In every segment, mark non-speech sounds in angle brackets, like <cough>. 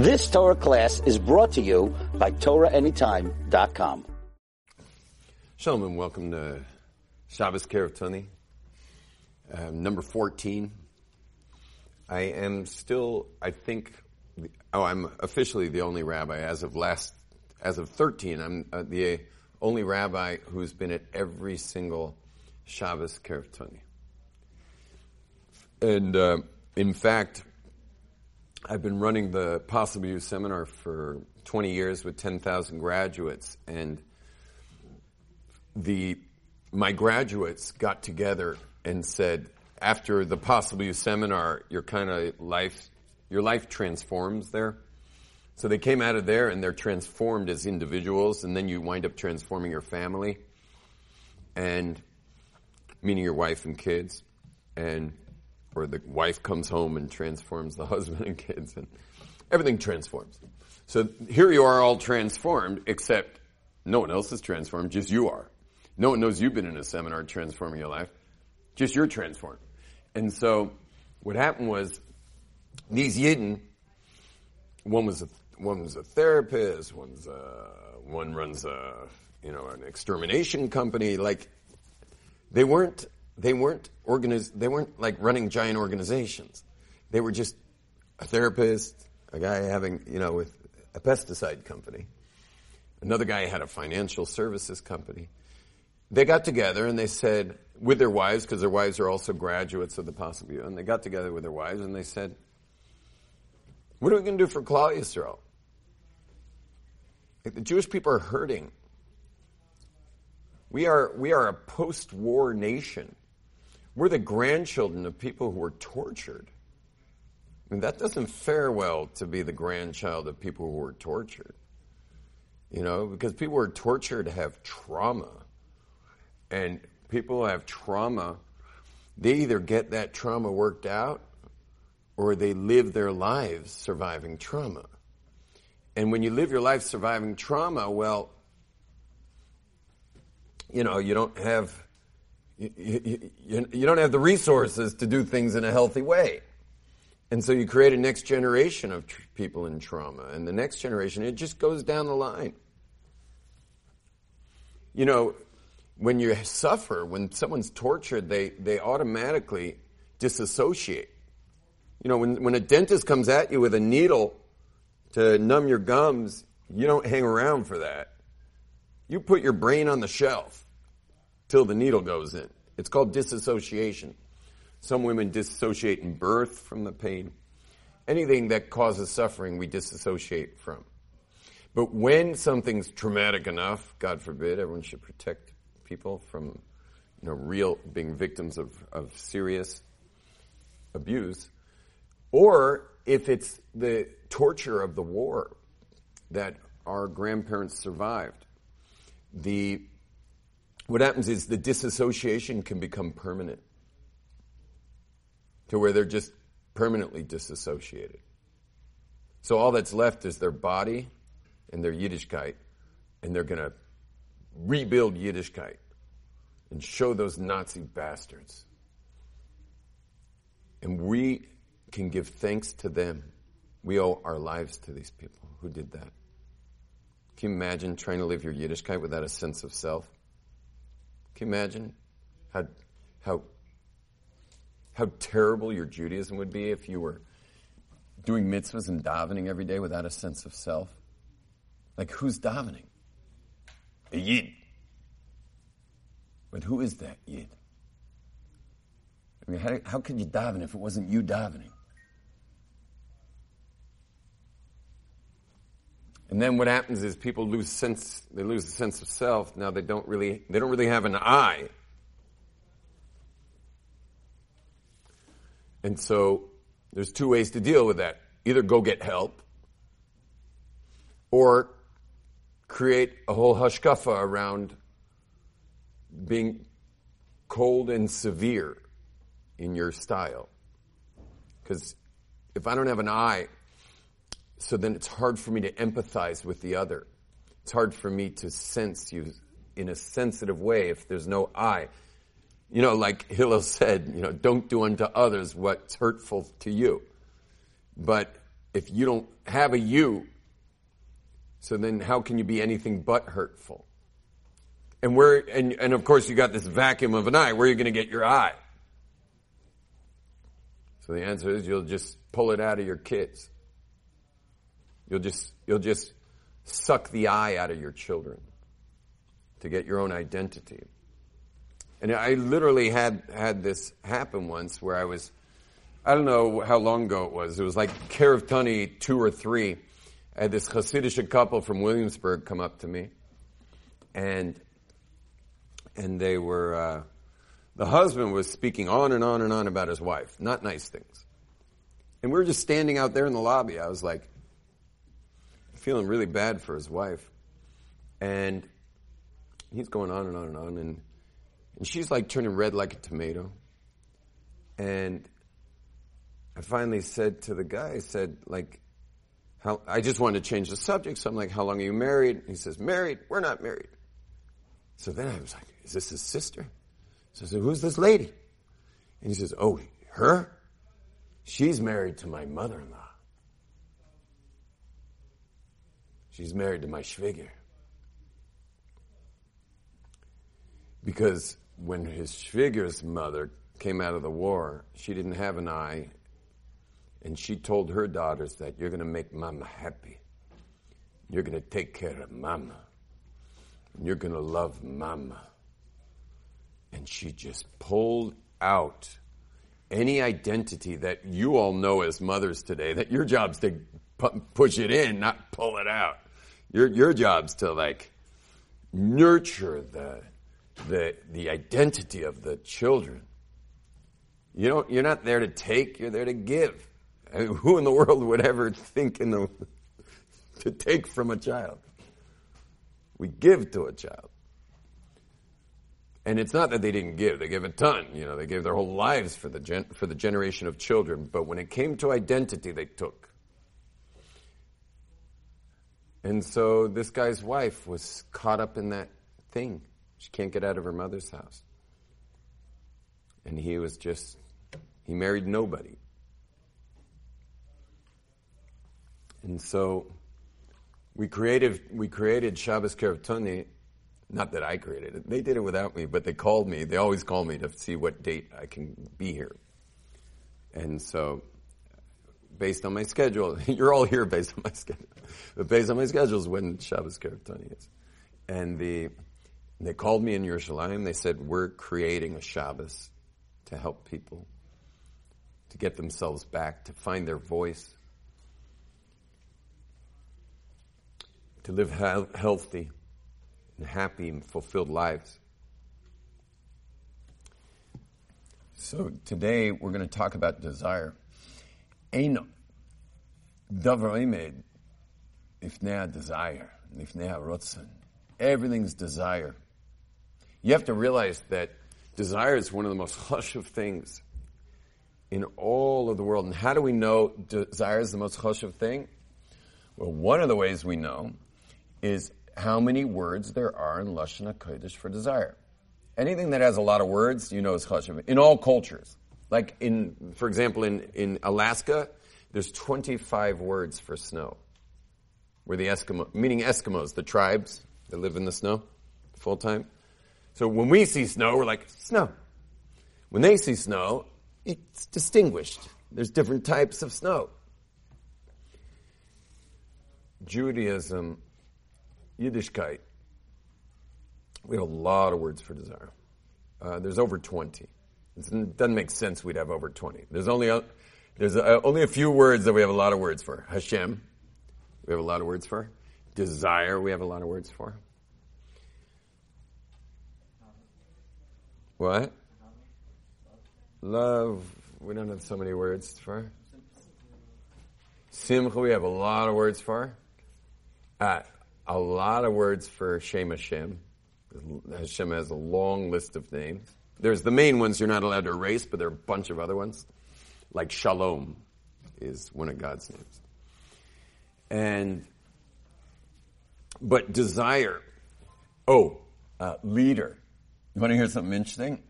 This Torah class is brought to you by TorahAnytime.com. Shalom and welcome to Shabbos Kerev uh, number 14. I am still, I think, oh, I'm officially the only rabbi as of last, as of 13. I'm uh, the only rabbi who's been at every single Shabbos Kerev And uh, in fact, I've been running the Possible You seminar for 20 years with 10,000 graduates, and the my graduates got together and said, after the Possible You seminar, your kind of life, your life transforms there. So they came out of there and they're transformed as individuals, and then you wind up transforming your family, and meaning your wife and kids, and or the wife comes home and transforms the <laughs> husband and kids, and everything transforms. So here you are all transformed, except no one else is transformed, just you are. No one knows you've been in a seminar transforming your life, just you're transformed. And so what happened was these Yidden, one was a, one was a therapist, one's a, one runs a, you know, an extermination company, like, they weren't they weren't organiz- they weren't like running giant organizations. They were just a therapist, a guy having, you know, with a pesticide company. Another guy had a financial services company. They got together and they said, with their wives, because their wives are also graduates of the Possible and they got together with their wives and they said, what are we going to do for Klal Yisrael? Like the Jewish people are hurting. We are, we are a post-war nation. We're the grandchildren of people who were tortured. I mean, that doesn't fare well to be the grandchild of people who were tortured. You know, because people who are tortured have trauma. And people who have trauma, they either get that trauma worked out or they live their lives surviving trauma. And when you live your life surviving trauma, well, you know, you don't have you, you, you don't have the resources to do things in a healthy way. And so you create a next generation of tr- people in trauma, and the next generation, it just goes down the line. You know, when you suffer, when someone's tortured, they, they automatically disassociate. You know, when, when a dentist comes at you with a needle to numb your gums, you don't hang around for that. You put your brain on the shelf till the needle goes in. It's called disassociation. Some women disassociate in birth from the pain. Anything that causes suffering, we disassociate from. But when something's traumatic enough, God forbid, everyone should protect people from, you know, real being victims of, of serious abuse. Or if it's the torture of the war that our grandparents survived, the what happens is the disassociation can become permanent to where they're just permanently disassociated. So all that's left is their body and their Yiddishkeit, and they're going to rebuild Yiddishkeit and show those Nazi bastards. And we can give thanks to them. We owe our lives to these people who did that. Can you imagine trying to live your Yiddishkeit without a sense of self? Can you imagine how, how, how terrible your Judaism would be if you were doing mitzvahs and davening every day without a sense of self? Like, who's davening? A yid. But who is that yid? I mean, how, how could you daven if it wasn't you davening? And then what happens is people lose sense, they lose the sense of self. Now they don't really, they don't really have an I. And so there's two ways to deal with that. Either go get help or create a whole hashkafa around being cold and severe in your style. Because if I don't have an I, so then it's hard for me to empathize with the other. It's hard for me to sense you in a sensitive way if there's no I. You know, like Hillel <laughs> said, you know, don't do unto others what's hurtful to you. But if you don't have a you, so then how can you be anything but hurtful? And where, and, and of course you got this vacuum of an eye. Where are you going to get your eye? So the answer is you'll just pull it out of your kids. You'll just, you'll just suck the eye out of your children to get your own identity. And I literally had, had this happen once where I was, I don't know how long ago it was. It was like Tani two or three. I had this Hasidic couple from Williamsburg come up to me, and and they were uh, the husband was speaking on and on and on about his wife, not nice things, and we were just standing out there in the lobby. I was like feeling really bad for his wife, and he's going on and on and on, and and she's like turning red like a tomato, and I finally said to the guy, I said, like, how, I just wanted to change the subject. So I'm like, how long are you married? And He says, married. We're not married. So then I was like, is this his sister? So I said, who's this lady? And he says, oh, her? She's married to my mother-in-law. She's married to my schwieger. Because when his schwieger's mother came out of the war, she didn't have an eye and she told her daughters that you're going to make mama happy. You're going to take care of mama. And you're going to love mama. And she just pulled out any identity that you all know as mothers today, that your job's to push it in, not pull it out. Your, your job's to like nurture the, the, the identity of the children. You don't, you're not there to take, you're there to give. I mean, who in the world would ever think in the, to take from a child? We give to a child. And it's not that they didn't give; they gave a ton. You know, they gave their whole lives for the gen, for the generation of children. But when it came to identity, they took. And so this guy's wife was caught up in that thing. She can't get out of her mother's house. And he was just, he married nobody. And so we created, we created Shabbos Keiravtuni, not that I created it. They did it without me, but they called me. They always call me to see what date I can be here. And so, based on my schedule, <laughs> you're all here based on my schedule, but based on my schedule is when Shabbos Keiravtuni is. And the, they called me in Yerushalayim. They said, we're creating a Shabbos to help people to get themselves back, to find their voice, to live he- healthy and happy and fulfilled lives. So today we're going to talk about desire. Ein davar imed ifnei desire, ifnei rotzen. Everything's desire. You have to realize that desire is one of the most chashuv things in all of the world. And how do we know desire is the most chashuv thing? Well, one of the ways we know is how many words there are in Lashon HaKodesh for desire. Anything that has a lot of words, you know is chashuv. In all cultures. Like in, for example, in, in Alaska, there's 25 words for snow. Where the Eskimo, meaning Eskimos, the tribes that live in the snow full time. So when we see snow, we're like, snow. When they see snow, it's distinguished. There's different types of snow. Judaism Yiddishkeit, we have a lot of words for desire. Uh, there's over 20. it doesn't make sense we'd have over 20. There's only a, there's a, only a few words that we have a lot of words for. Hashem, we have a lot of words for. Desire, we have a lot of words for. What? Love, we don't have so many words for. Simcha, we have a lot of words for. Uh, a lot of words for Shem Hashem. Hashem has a long list of names. There's the main ones you're not allowed to erase, but there are a bunch of other ones. Like Shalom is one of God's names. And, but desire. Oh, uh, leader. You want to hear something interesting?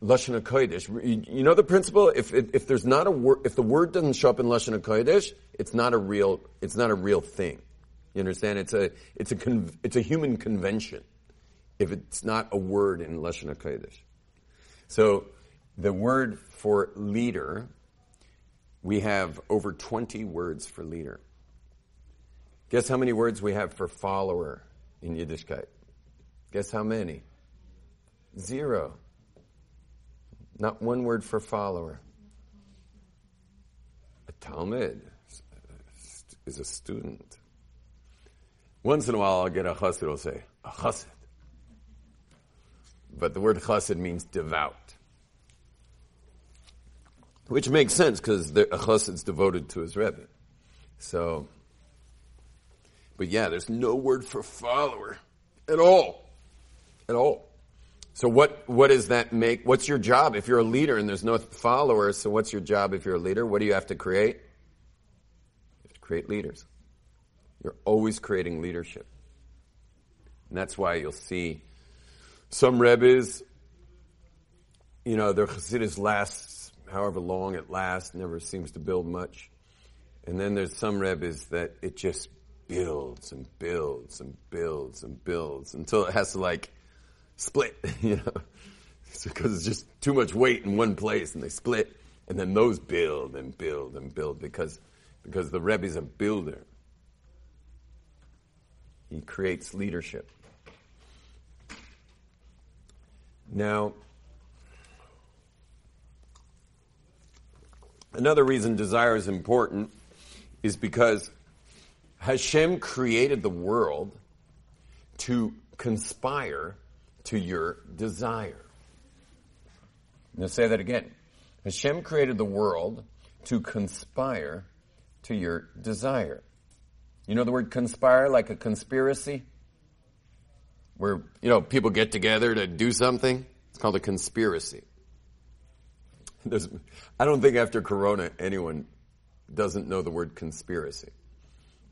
Lashon HaKodesh. You know the principle? If, if, if there's not a word, if the word doesn't show up in Lashon HaKodesh, it's not a real, it's not a real thing. You understand? It's a, it's a, it's a human convention. If it's not a word in Lashon HaKodesh. So, the word for leader, we have over 20 words for leader. Guess how many words we have for follower in Yiddishkeit? Guess how many? Zero. Not one word for follower. A Talmud is a student. Once in a while, I'll get a chassid who'll say, a chassid. But the word chassid means devout. Which makes sense because a chassid's devoted to his rebbe. So, but yeah, there's no word for follower at all. At all. So what, what does that make? What's your job if you're a leader and there's no followers? So what's your job if you're a leader? What do you have to create? You have to create leaders. You're always creating leadership. And that's why you'll see some rebbes, you know, their chassidus lasts however long it lasts, never seems to build much. And then there's some rebbes that it just builds and builds and builds and builds until it has to like split, <laughs> you know, because it's just too much weight in one place and they split and then those build and build and build because, because the Rebbe is a builder. He creates leadership. Now, another reason desire is important is because Hashem created the world to conspire to your desire. To say that again. Hashem created the world to conspire to your desire. You know the word conspire, like a conspiracy? Where, you know, people get together to do something? It's called a conspiracy. There's, I don't think after Corona anyone doesn't know the word conspiracy.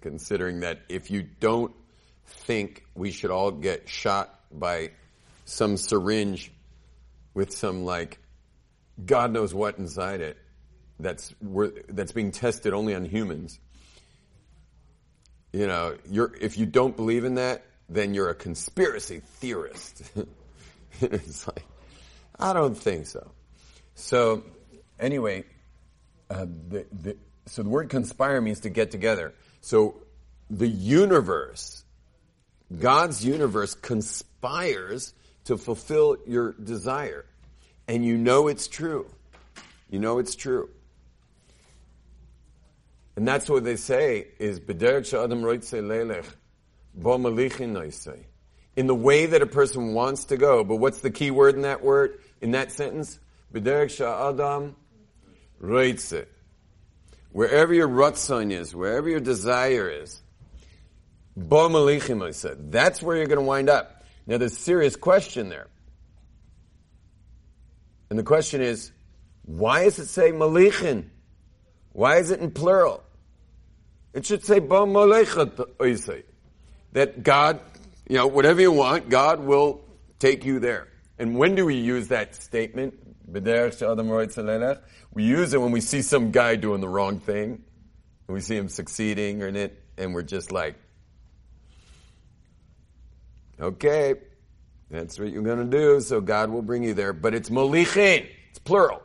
Considering that if you don't think we should all get shot by some syringe with some like God knows what inside it that's that's being tested only on humans. You know, you're if you don't believe in that, then you're a conspiracy theorist. <laughs> it's like I don't think so. So anyway, uh, the, the, so the word conspire means to get together. So the universe, God's universe conspires to fulfill your desire. And you know it's true. You know it's true. And that's what they say is in the way that a person wants to go. But what's the key word in that word, in that sentence? Wherever your rutzon is, wherever your desire is, that's where you're going to wind up. Now there's a serious question there. And the question is, why does it say malichin? Why is it in plural? It should say that God, you know, whatever you want, God will take you there. And when do we use that statement? We use it when we see some guy doing the wrong thing, and we see him succeeding in it, and we're just like, Okay, that's what you're going to do, so God will bring you there. But it's molichin, it's plural.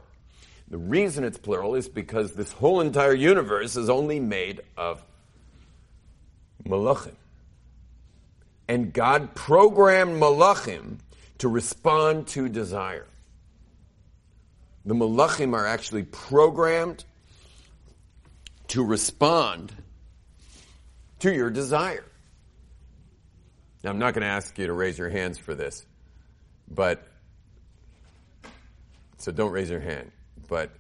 The reason it's plural is because this whole entire universe is only made of malachim. And God programmed malachim to respond to desire. The malachim are actually programmed to respond to your desire. Now, I'm not going to ask you to raise your hands for this, but, so don't raise your hand, but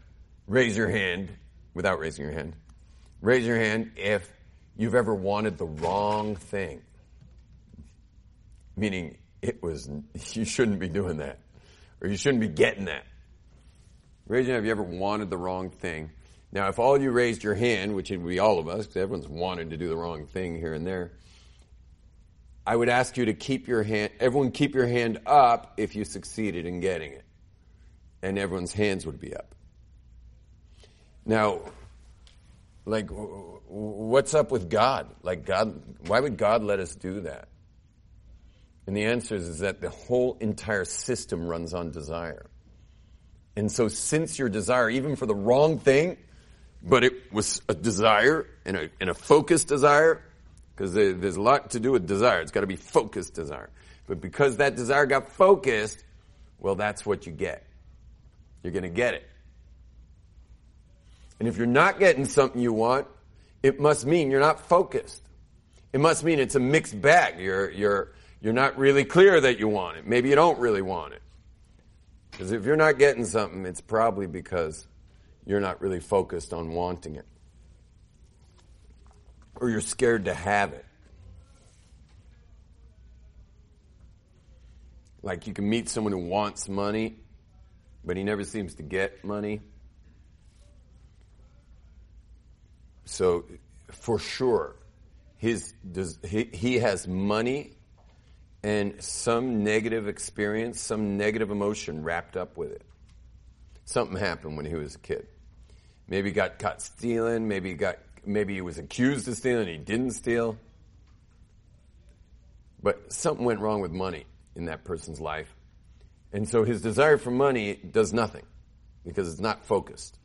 raise your hand without raising your hand. Raise your hand if you've ever wanted the wrong thing. Meaning, it was, <laughs> you shouldn't be doing that. Or you shouldn't be getting that. Raise your hand if you ever wanted the wrong thing. Now, if all you raised your hand, which would be all of us, because everyone's wanted to do the wrong thing here and there, I would ask you to keep your hand, everyone keep your hand up if you succeeded in getting it. And everyone's hands would be up. Now, like, what's up with God? Like, God, why would God let us do that? And the answer is, is that the whole entire system runs on desire. And so, since your desire, even for the wrong thing, but it was a desire and a, and a focused desire, because there's a lot to do with desire. It's got to be focused desire. But because that desire got focused, well, that's what you get. You're going to get it. And if you're not getting something you want, it must mean you're not focused. It must mean it's a mixed bag. You're, you're, you're not really clear that you want it. Maybe you don't really want it. Because if you're not getting something, it's probably because you're not really focused on wanting it. Or you're scared to have it. Like you can meet someone who wants money, but he never seems to get money. So, for sure, his does, he, he has money and some negative experience, some negative emotion wrapped up with it. Something happened when he was a kid. Maybe he got caught stealing. Maybe he got maybe he was accused of stealing. He didn't steal. But something went wrong with money in that person's life. And so his desire for money does nothing because it's not focused.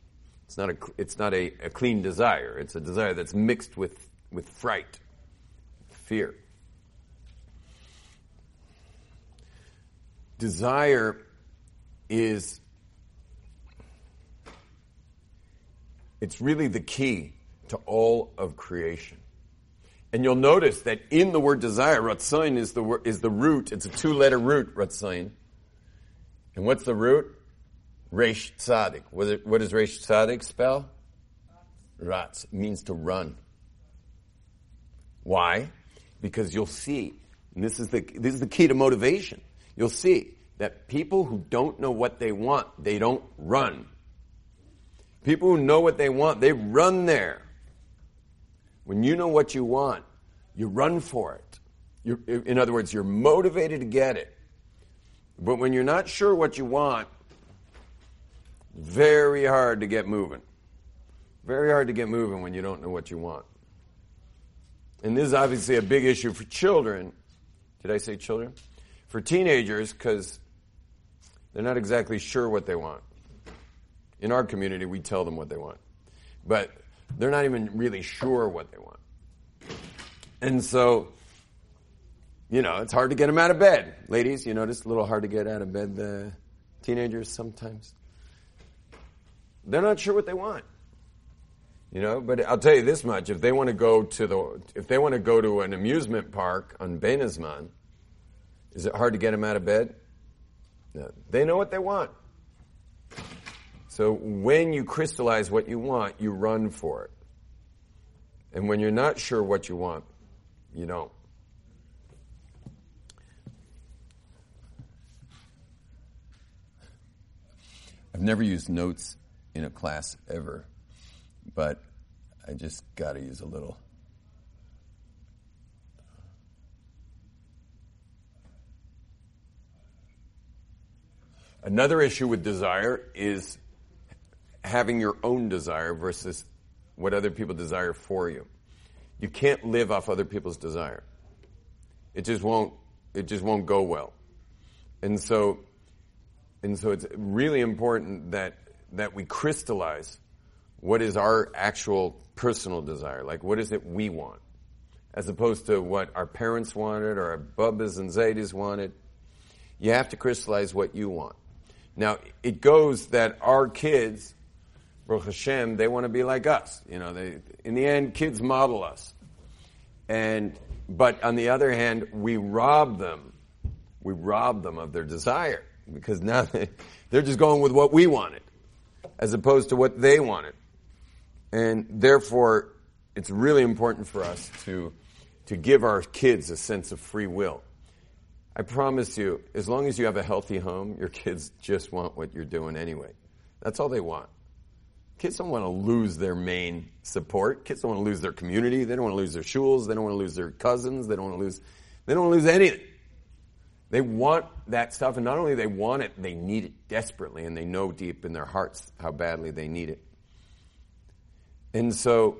It's not a, it's not a, a clean desire. It's a desire that's mixed with, with fright, fear. Desire is, it's really the key to all of creation. And you'll notice that in the word desire, ratzain is the, is the root. It's a two letter root, ratzain. And what's the root? Resh tzadik. What, does Resh tzadik spell? Ratz. Means to run. Why? Because you'll see, and this is the, this is the key to motivation. You'll see that people who don't know what they want, they don't run. People who know what they want, they run there. When you know what you want, you run for it. You're, in other words, you're motivated to get it. But when you're not sure what you want, very hard to get moving. Very hard to get moving when you don't know what you want. And this is obviously a big issue for children. Did I say children? For teenagers, because they're not exactly sure what they want. In our community, we tell them what they want. But they're not even really sure what they want. And so, you know, it's hard to get them out of bed. Ladies, you notice a little hard to get out of bed, the teenagers sometimes. They're not sure what they want. You know, but I'll tell you this much: if they want to go to the, if they want to go to an amusement park on Bein is it hard to get them out of bed? No, they know what they want. So when you crystallize what you want, you run for it. And when you're not sure what you want, you don't. I've never used notes in a class ever, but I just got to use a little. Another issue with desire is having your own desire versus what other people desire for you. You can't live off other people's desire. It just won't it just won't go well. And so and so it's really important that that we crystallize what is our actual personal desire. Like what is it we want? As opposed to what our parents wanted or our bubbas and zaydas wanted. You have to crystallize what you want. Now, it goes that our kids Baruch Hashem, they want to be like us. You know, they, in the end, kids model us. And, but on the other hand, we rob them. We rob them of their desire because now they, <laughs> they're just going with what we wanted as opposed to what they wanted. And therefore, it's really important for us to, to give our kids a sense of free will. I promise you, as long as you have a healthy home, your kids just want what you're doing anyway. That's all they want. Kids don't want to lose their main support. Kids don't want to lose their community. They don't want to lose their shuls. They don't want to lose their cousins. They don't want to lose, they don't want to lose anything. They want that stuff, and not only they want it, they need it desperately, and they know deep in their hearts how badly they need it. And so,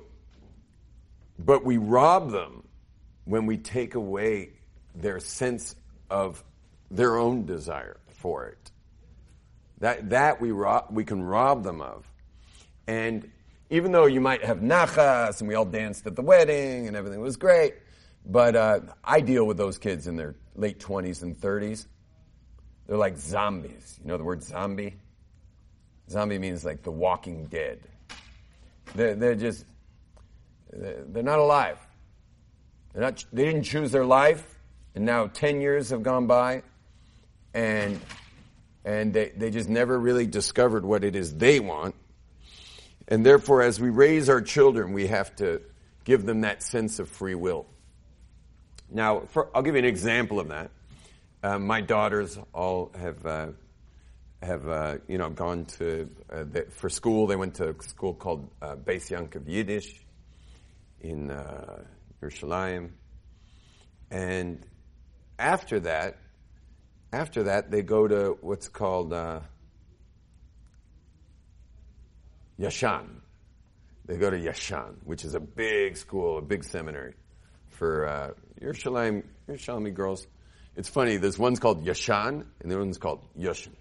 but we rob them when we take away their sense of their own desire for it. That, that we, we can rob them of. And even though you might have nachas and we all danced at the wedding and everything was great, but uh, I deal with those kids in their late 20s and 30s. They're like zombies. You know the word zombie? Zombie means like the walking dead. They're, they're just, they're not alive. They're not, they didn't choose their life, and now 10 years have gone by, and, and they, they just never really discovered what it is they want. And therefore, as we raise our children, we have to give them that sense of free will. Now, for, I'll give you an example of that. Uh, my daughters all have uh, have uh, you know gone to uh, for school. They went to a school called uh, Beis Yankov Yiddish in uh, Yerushalayim, and after that, after that, they go to what's called uh, Yashan. They go to Yashan, which is a big school, a big seminary for uh, Yerushalayim, Yerushalmi girls. It's funny. There's one's called Yashan, and the other one's called Yoshin.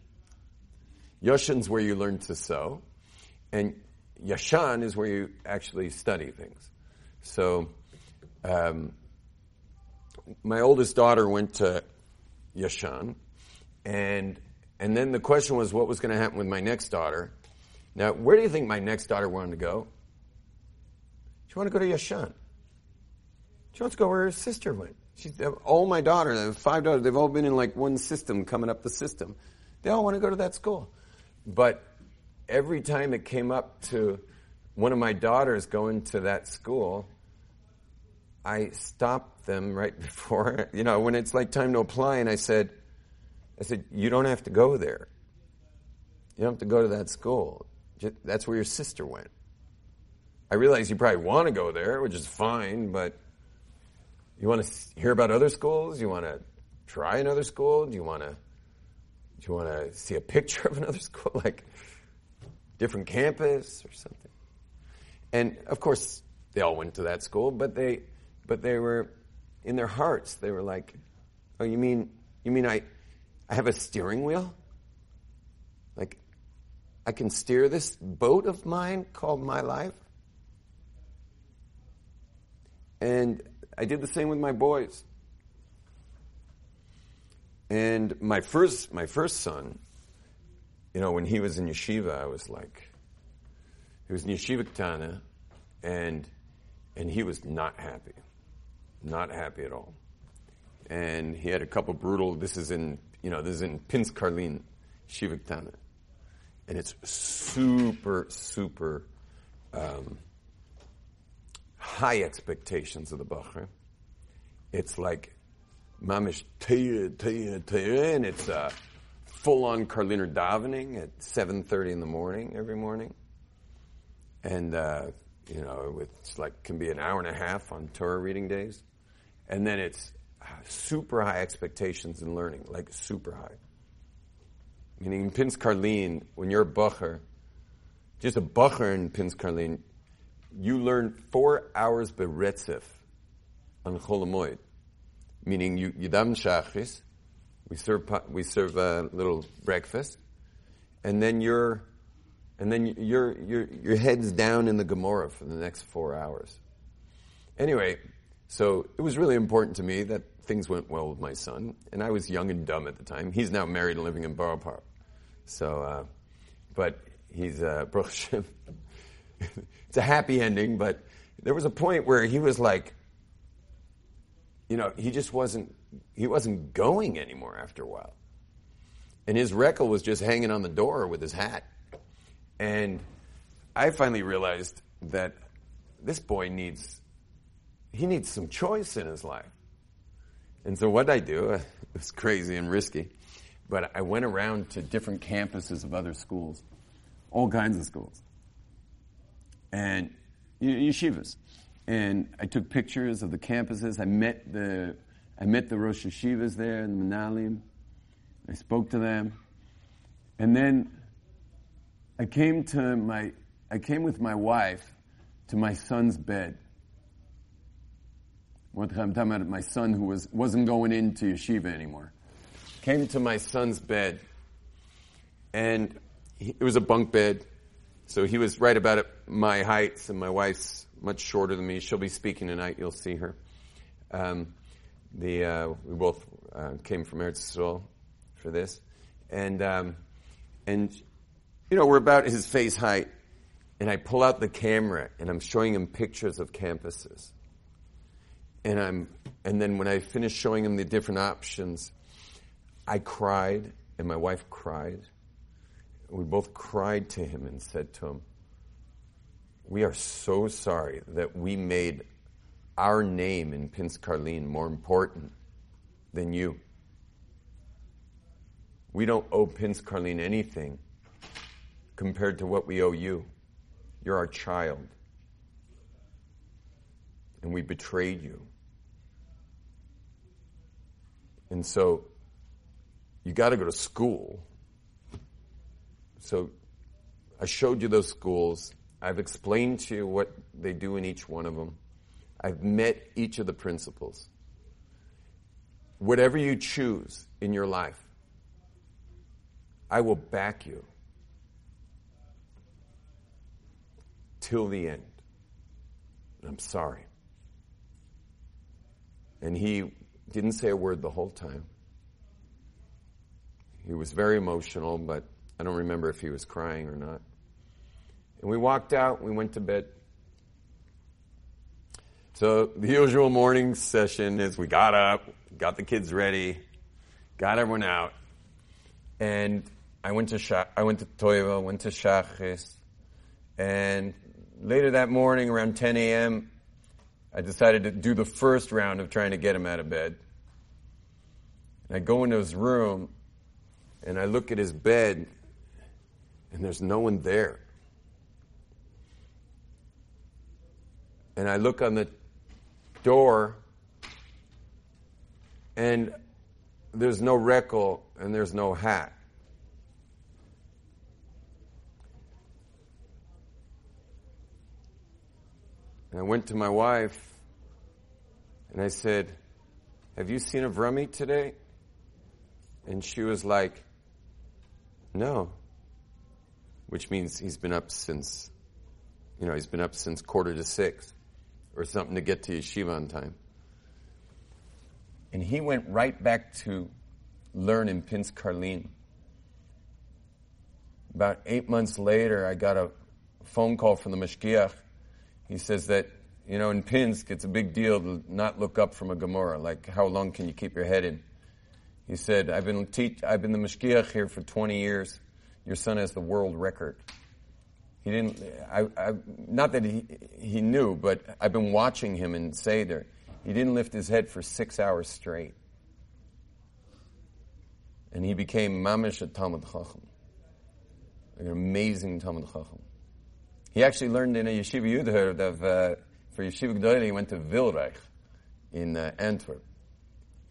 Yoshin's where you learn to sew, and Yashan is where you actually study things. So, um, my oldest daughter went to Yashan, and and then the question was, what was going to happen with my next daughter? Now, where do you think my next daughter wanted to go? She wanted to go to Yashan. She wants to go where her sister went. She's, all my daughters, five daughters, they've all been in like one system, coming up the system. They all want to go to that school. But every time it came up to one of my daughters going to that school, I stopped them right <laughs> before, you know, when it's like time to apply, and I said, I said, you don't have to go there. You don't have to go to that school. That's where your sister went. I realize you probably want to go there, which is fine, but you want to hear about other schools? You want to try another school? Do you want to do you want to see a picture <laughs> of another school, <laughs> like different campus or something? And of course, they all went to that school, but they but they were in their hearts. They were like, "Oh, you mean you mean I I have a steering wheel? Like I can steer this boat of mine called my life?" And I did the same with my boys. And my first, my first son, you know, when he was in yeshiva, I was like, he was in yeshiva Tana, and and he was not happy, not happy at all. And he had a couple brutal. This is in, you know, this is in Pinsk Karlin, Yeshiva Tana, and it's super, super. Um, high expectations of the Bacher. It's like mamish teya, teya, teya, and it's uh, full-on Karliner davening at 7.30 in the morning every morning. And, uh, you know, it's like, can be an hour and a half on Torah reading days. And then it's super high expectations in learning, like super high. Meaning in Pinsk Karlin, when you're a Bacher, just a Bacher in Pinsk Karlin, you learn four hours beretzif on Cholamoid, meaning you yidam shachris. We serve we serve a little breakfast, and then your and then your your your head's down in the Gemara for the next four hours. Anyway, so it was really important to me that things went well with my son, and I was young and dumb at the time. He's now married and living in Borough Park, so uh, but he's uh, <laughs> it's a happy ending, but there was a point where he was like, you know, he just wasn't he wasn't going anymore after a while. And his reckle was just hanging on the door with his hat. And I finally realized that this boy needs he needs some choice in his life. And so what I do, <laughs> it was crazy and risky, but I went around to different campuses of other schools, all kinds of schools and yeshivas. And I took pictures of the campuses. I met the, I met the Rosh Yeshivas there, the Menalim. I spoke to them. And then I came to my, I came with my wife to my son's bed. What I'm talking about my son who was, wasn't going into yeshiva anymore. Came to my son's bed. And it was a bunk bed. So he was right about my height, and my wife's much shorter than me. She'll be speaking tonight. You'll see her. Um, the uh, we both uh, came from Eretz Yisrael for this, and um, and you know we're about his face height, and I pull out the camera and I'm showing him pictures of campuses, and I'm and then when I finish showing him the different options, I cried and my wife cried we both cried to him and said to him, We are so sorry that we made our name in Pinsk Karlin more important than you. We don't owe Pinsk Karlin anything compared to what we owe you. You're our child. And we betrayed you. And so you got to go to school so I showed you those schools. I've explained to you what they do in each one of them. I've met each of the principals. Whatever you choose in your life, I will back you till the end. I'm sorry. And he didn't say a word the whole time. He was very emotional, but I don't remember if he was crying or not. And we walked out, we went to bed. So the usual morning session is we got up, got the kids ready, got everyone out, and I went to Shach, I went to Toiva, went to Shachis, and later that morning around 10 a.m., I decided to do the first round of trying to get him out of bed. And I go into his room, and I look at his bed, and there's no one there. And I look on the door, and there's no reckle and there's no hat. And I went to my wife and I said, Have you seen Avrami today? And she was like, No which means he's been up since, you know, he's been up since quarter to six or something to get to yeshiva on time. And he went right back to learn in Pinsk Karlin. About eight months later, I got a phone call from the Mashgiach. He says that, you know, in Pinsk, it's a big deal to not look up from a Gemara. Like, how long can you keep your head in? He said, I've been teach, I've been the Mashgiach here for 20 years. Your son has the world record. He didn't, I, I, not that he, he knew, but I've been watching him in Seder. He didn't lift his head for six hours straight. And he became Mamish at Talmud Chacham. An amazing Talmud Chacham. He actually learned in a yeshiva Yudherd of, uh, for yeshiva G'dayla, he went to Wilrijk in uh, Antwerp.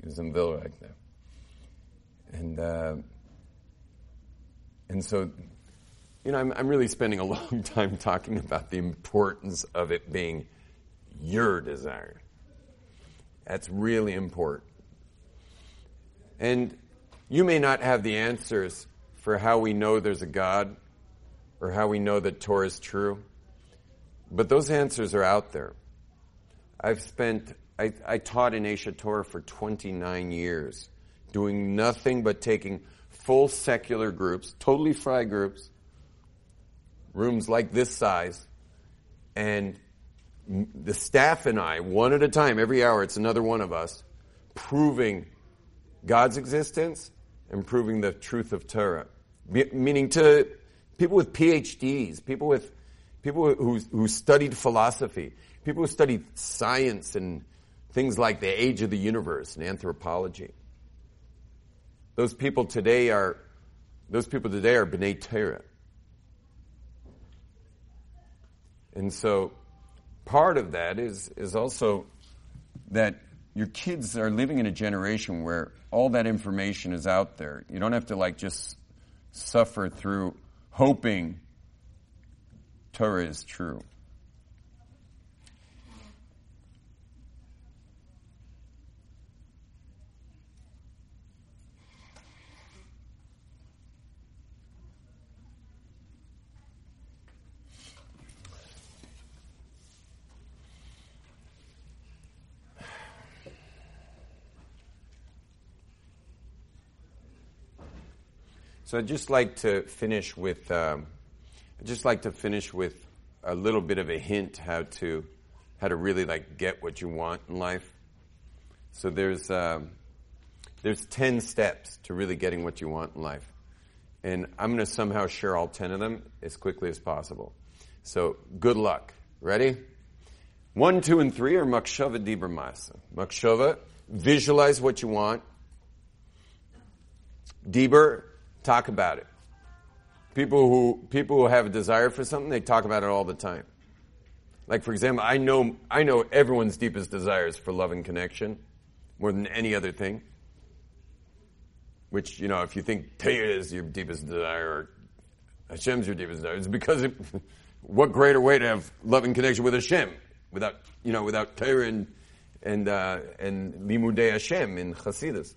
He was in Wilrijk there. And, uh, and so, you know, I'm, I'm really spending a <laughs> long time talking about the importance of it being your desire. That's really important. And you may not have the answers for how we know there's a God or how we know that Torah is true, but those answers are out there. I've spent, I, I taught in Aish Torah for 29 years, doing nothing but taking full secular groups, totally fry groups, rooms like this size, and the staff and I, one at a time, every hour, it's another one of us, proving God's existence and proving the truth of Torah. meaning to people with PhDs, people with people who, who studied philosophy, people who studied science and things like the age of the universe and anthropology. Those people today are, those people today are B'nai Torah. And so part of that is, is also that your kids are living in a generation where all that information is out there. You don't have to like just suffer through hoping Torah is true. So I'd just like to finish with, um, I'd just like to finish with a little bit of a hint how to, how to really like get what you want in life. So there's, um, there's 10 steps to really getting what you want in life. And I'm going to somehow share all 10 of them as quickly as possible. So good luck. Ready? One, two, and three are machshava dibur maaseh. Machshava, visualize what you want. Dibur, talk about it. People who people who have a desire for something, they talk about it all the time. Like for example, I know I know everyone's deepest desires for love and connection more than any other thing. Which, you know, if you think Torah is your deepest desire or Hashem's your deepest desire, it's because it, <laughs> what greater way to have love and connection with Hashem without, you know, without Torah and, and, uh, and Limudei Hashem in Chassidus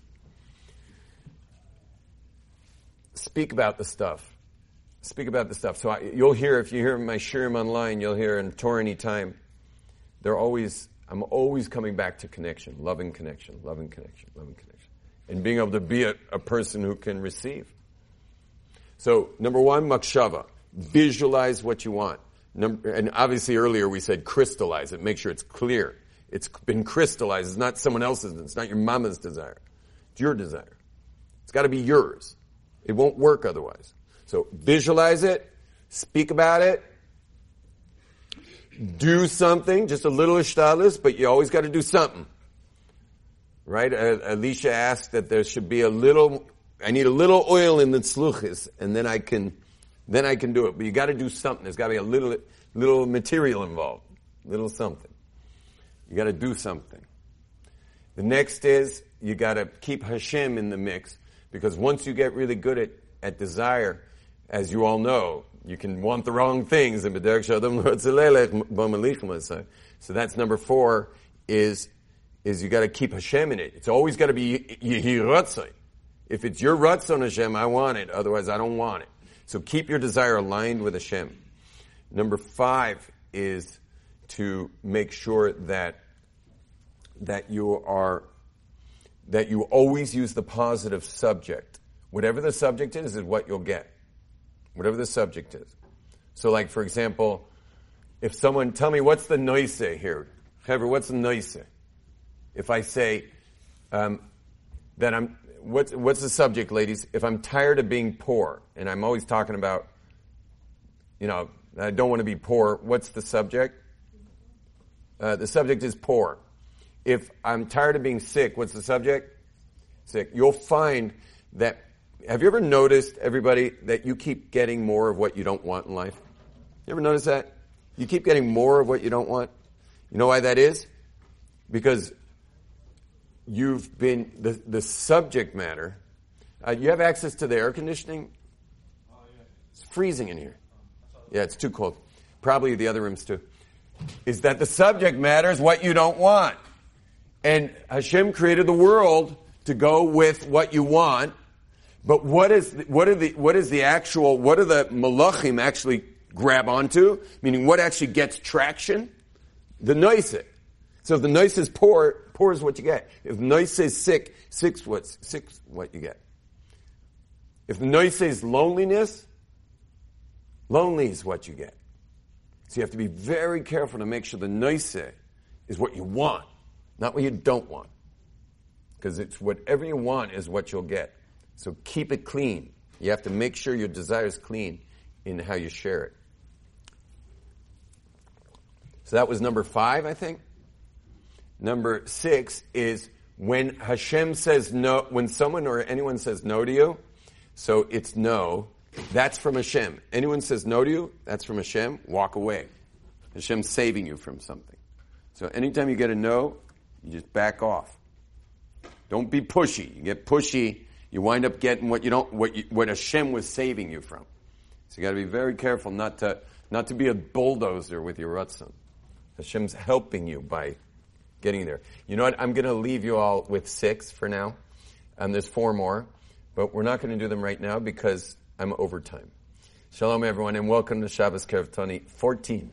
speak about the stuff. Speak about the stuff. So I, you'll hear, if you hear my shiurim online, you'll hear in TorahAnytime, they're always, I'm always coming back to connection, loving connection, loving connection, loving connection. And being able to be a, a person who can receive. So, number one, machshava. Visualize what you want. Number, and obviously earlier we said crystallize it, make sure it's clear. It's been crystallized. It's not someone else's, it's not your mama's desire. It's your desire. It's got to be yours. It won't work otherwise. So visualize it, speak about it, do something, just a little ishtadlus, but you always got to do something. Right? Uh, Elisha asked that there should be a little, I need a little oil in the tzluchis, and then I can, then I can do it. But you got to do something. There's got to be a little, little material involved, little something. You got to do something. The next is you got to keep Hashem in the mix because once you get really good at, at desire, as you all know, you can want the wrong things. <laughs> So that's number four is, is you gotta keep Hashem in it. It's always gotta be Yehi If it's your Ratzon Hashem, I want it. Otherwise, I don't want it. So keep your desire aligned with Hashem. Number five is to make sure that, that you are that you always use the positive subject. Whatever the subject is, is what you'll get. Whatever the subject is. So like, for example, if someone, tell me what's the noise here? Hever, what's the noise? If I say, um, that I'm, what's, what's the subject, ladies? If I'm tired of being poor, and I'm always talking about, you know, I don't want to be poor, what's the subject? Uh, the subject is poor if I'm tired of being sick, what's the subject? Sick. You'll find that, have you ever noticed, everybody, that you keep getting more of what you don't want in life? You ever notice that? You keep getting more of what you don't want? You know why that is? Because you've been, the, the subject matter, uh, you have access to the air conditioning? It's freezing in here. Yeah, it's too cold. Probably the other rooms too. Is that the subject matter is what you don't want. And Hashem created the world to go with what you want. But what is, what are the, what is the actual, what are the malachim actually grab onto? Meaning what actually gets traction? The noise. So if the noise is poor, poor is what you get. If the noise is sick, sick's what's, sick's what you get. If the noise is loneliness, lonely is what you get. So you have to be very careful to make sure the noise is what you want not what you don't want. Because it's whatever you want is what you'll get. So keep it clean. You have to make sure your desire is clean in how you share it. So that was number five, I think. Number six is when Hashem says no, when someone or anyone says no to you, so it's no, that's from Hashem. Anyone says no to you, that's from Hashem, walk away. Hashem's saving you from something. So anytime you get a no, You just back off. Don't be pushy. You get pushy, you wind up getting what you don't, what, you, what Hashem was saving you from. So you got to be very careful not to, not to be a bulldozer with your Ratzon. Hashem's helping you by getting there. You know what? I'm going to leave you all with six for now. Um, there's four more, but we're not going to do them right now because I'm over time. Shalom, everyone, and welcome to Shabbos Keiravtuni 14.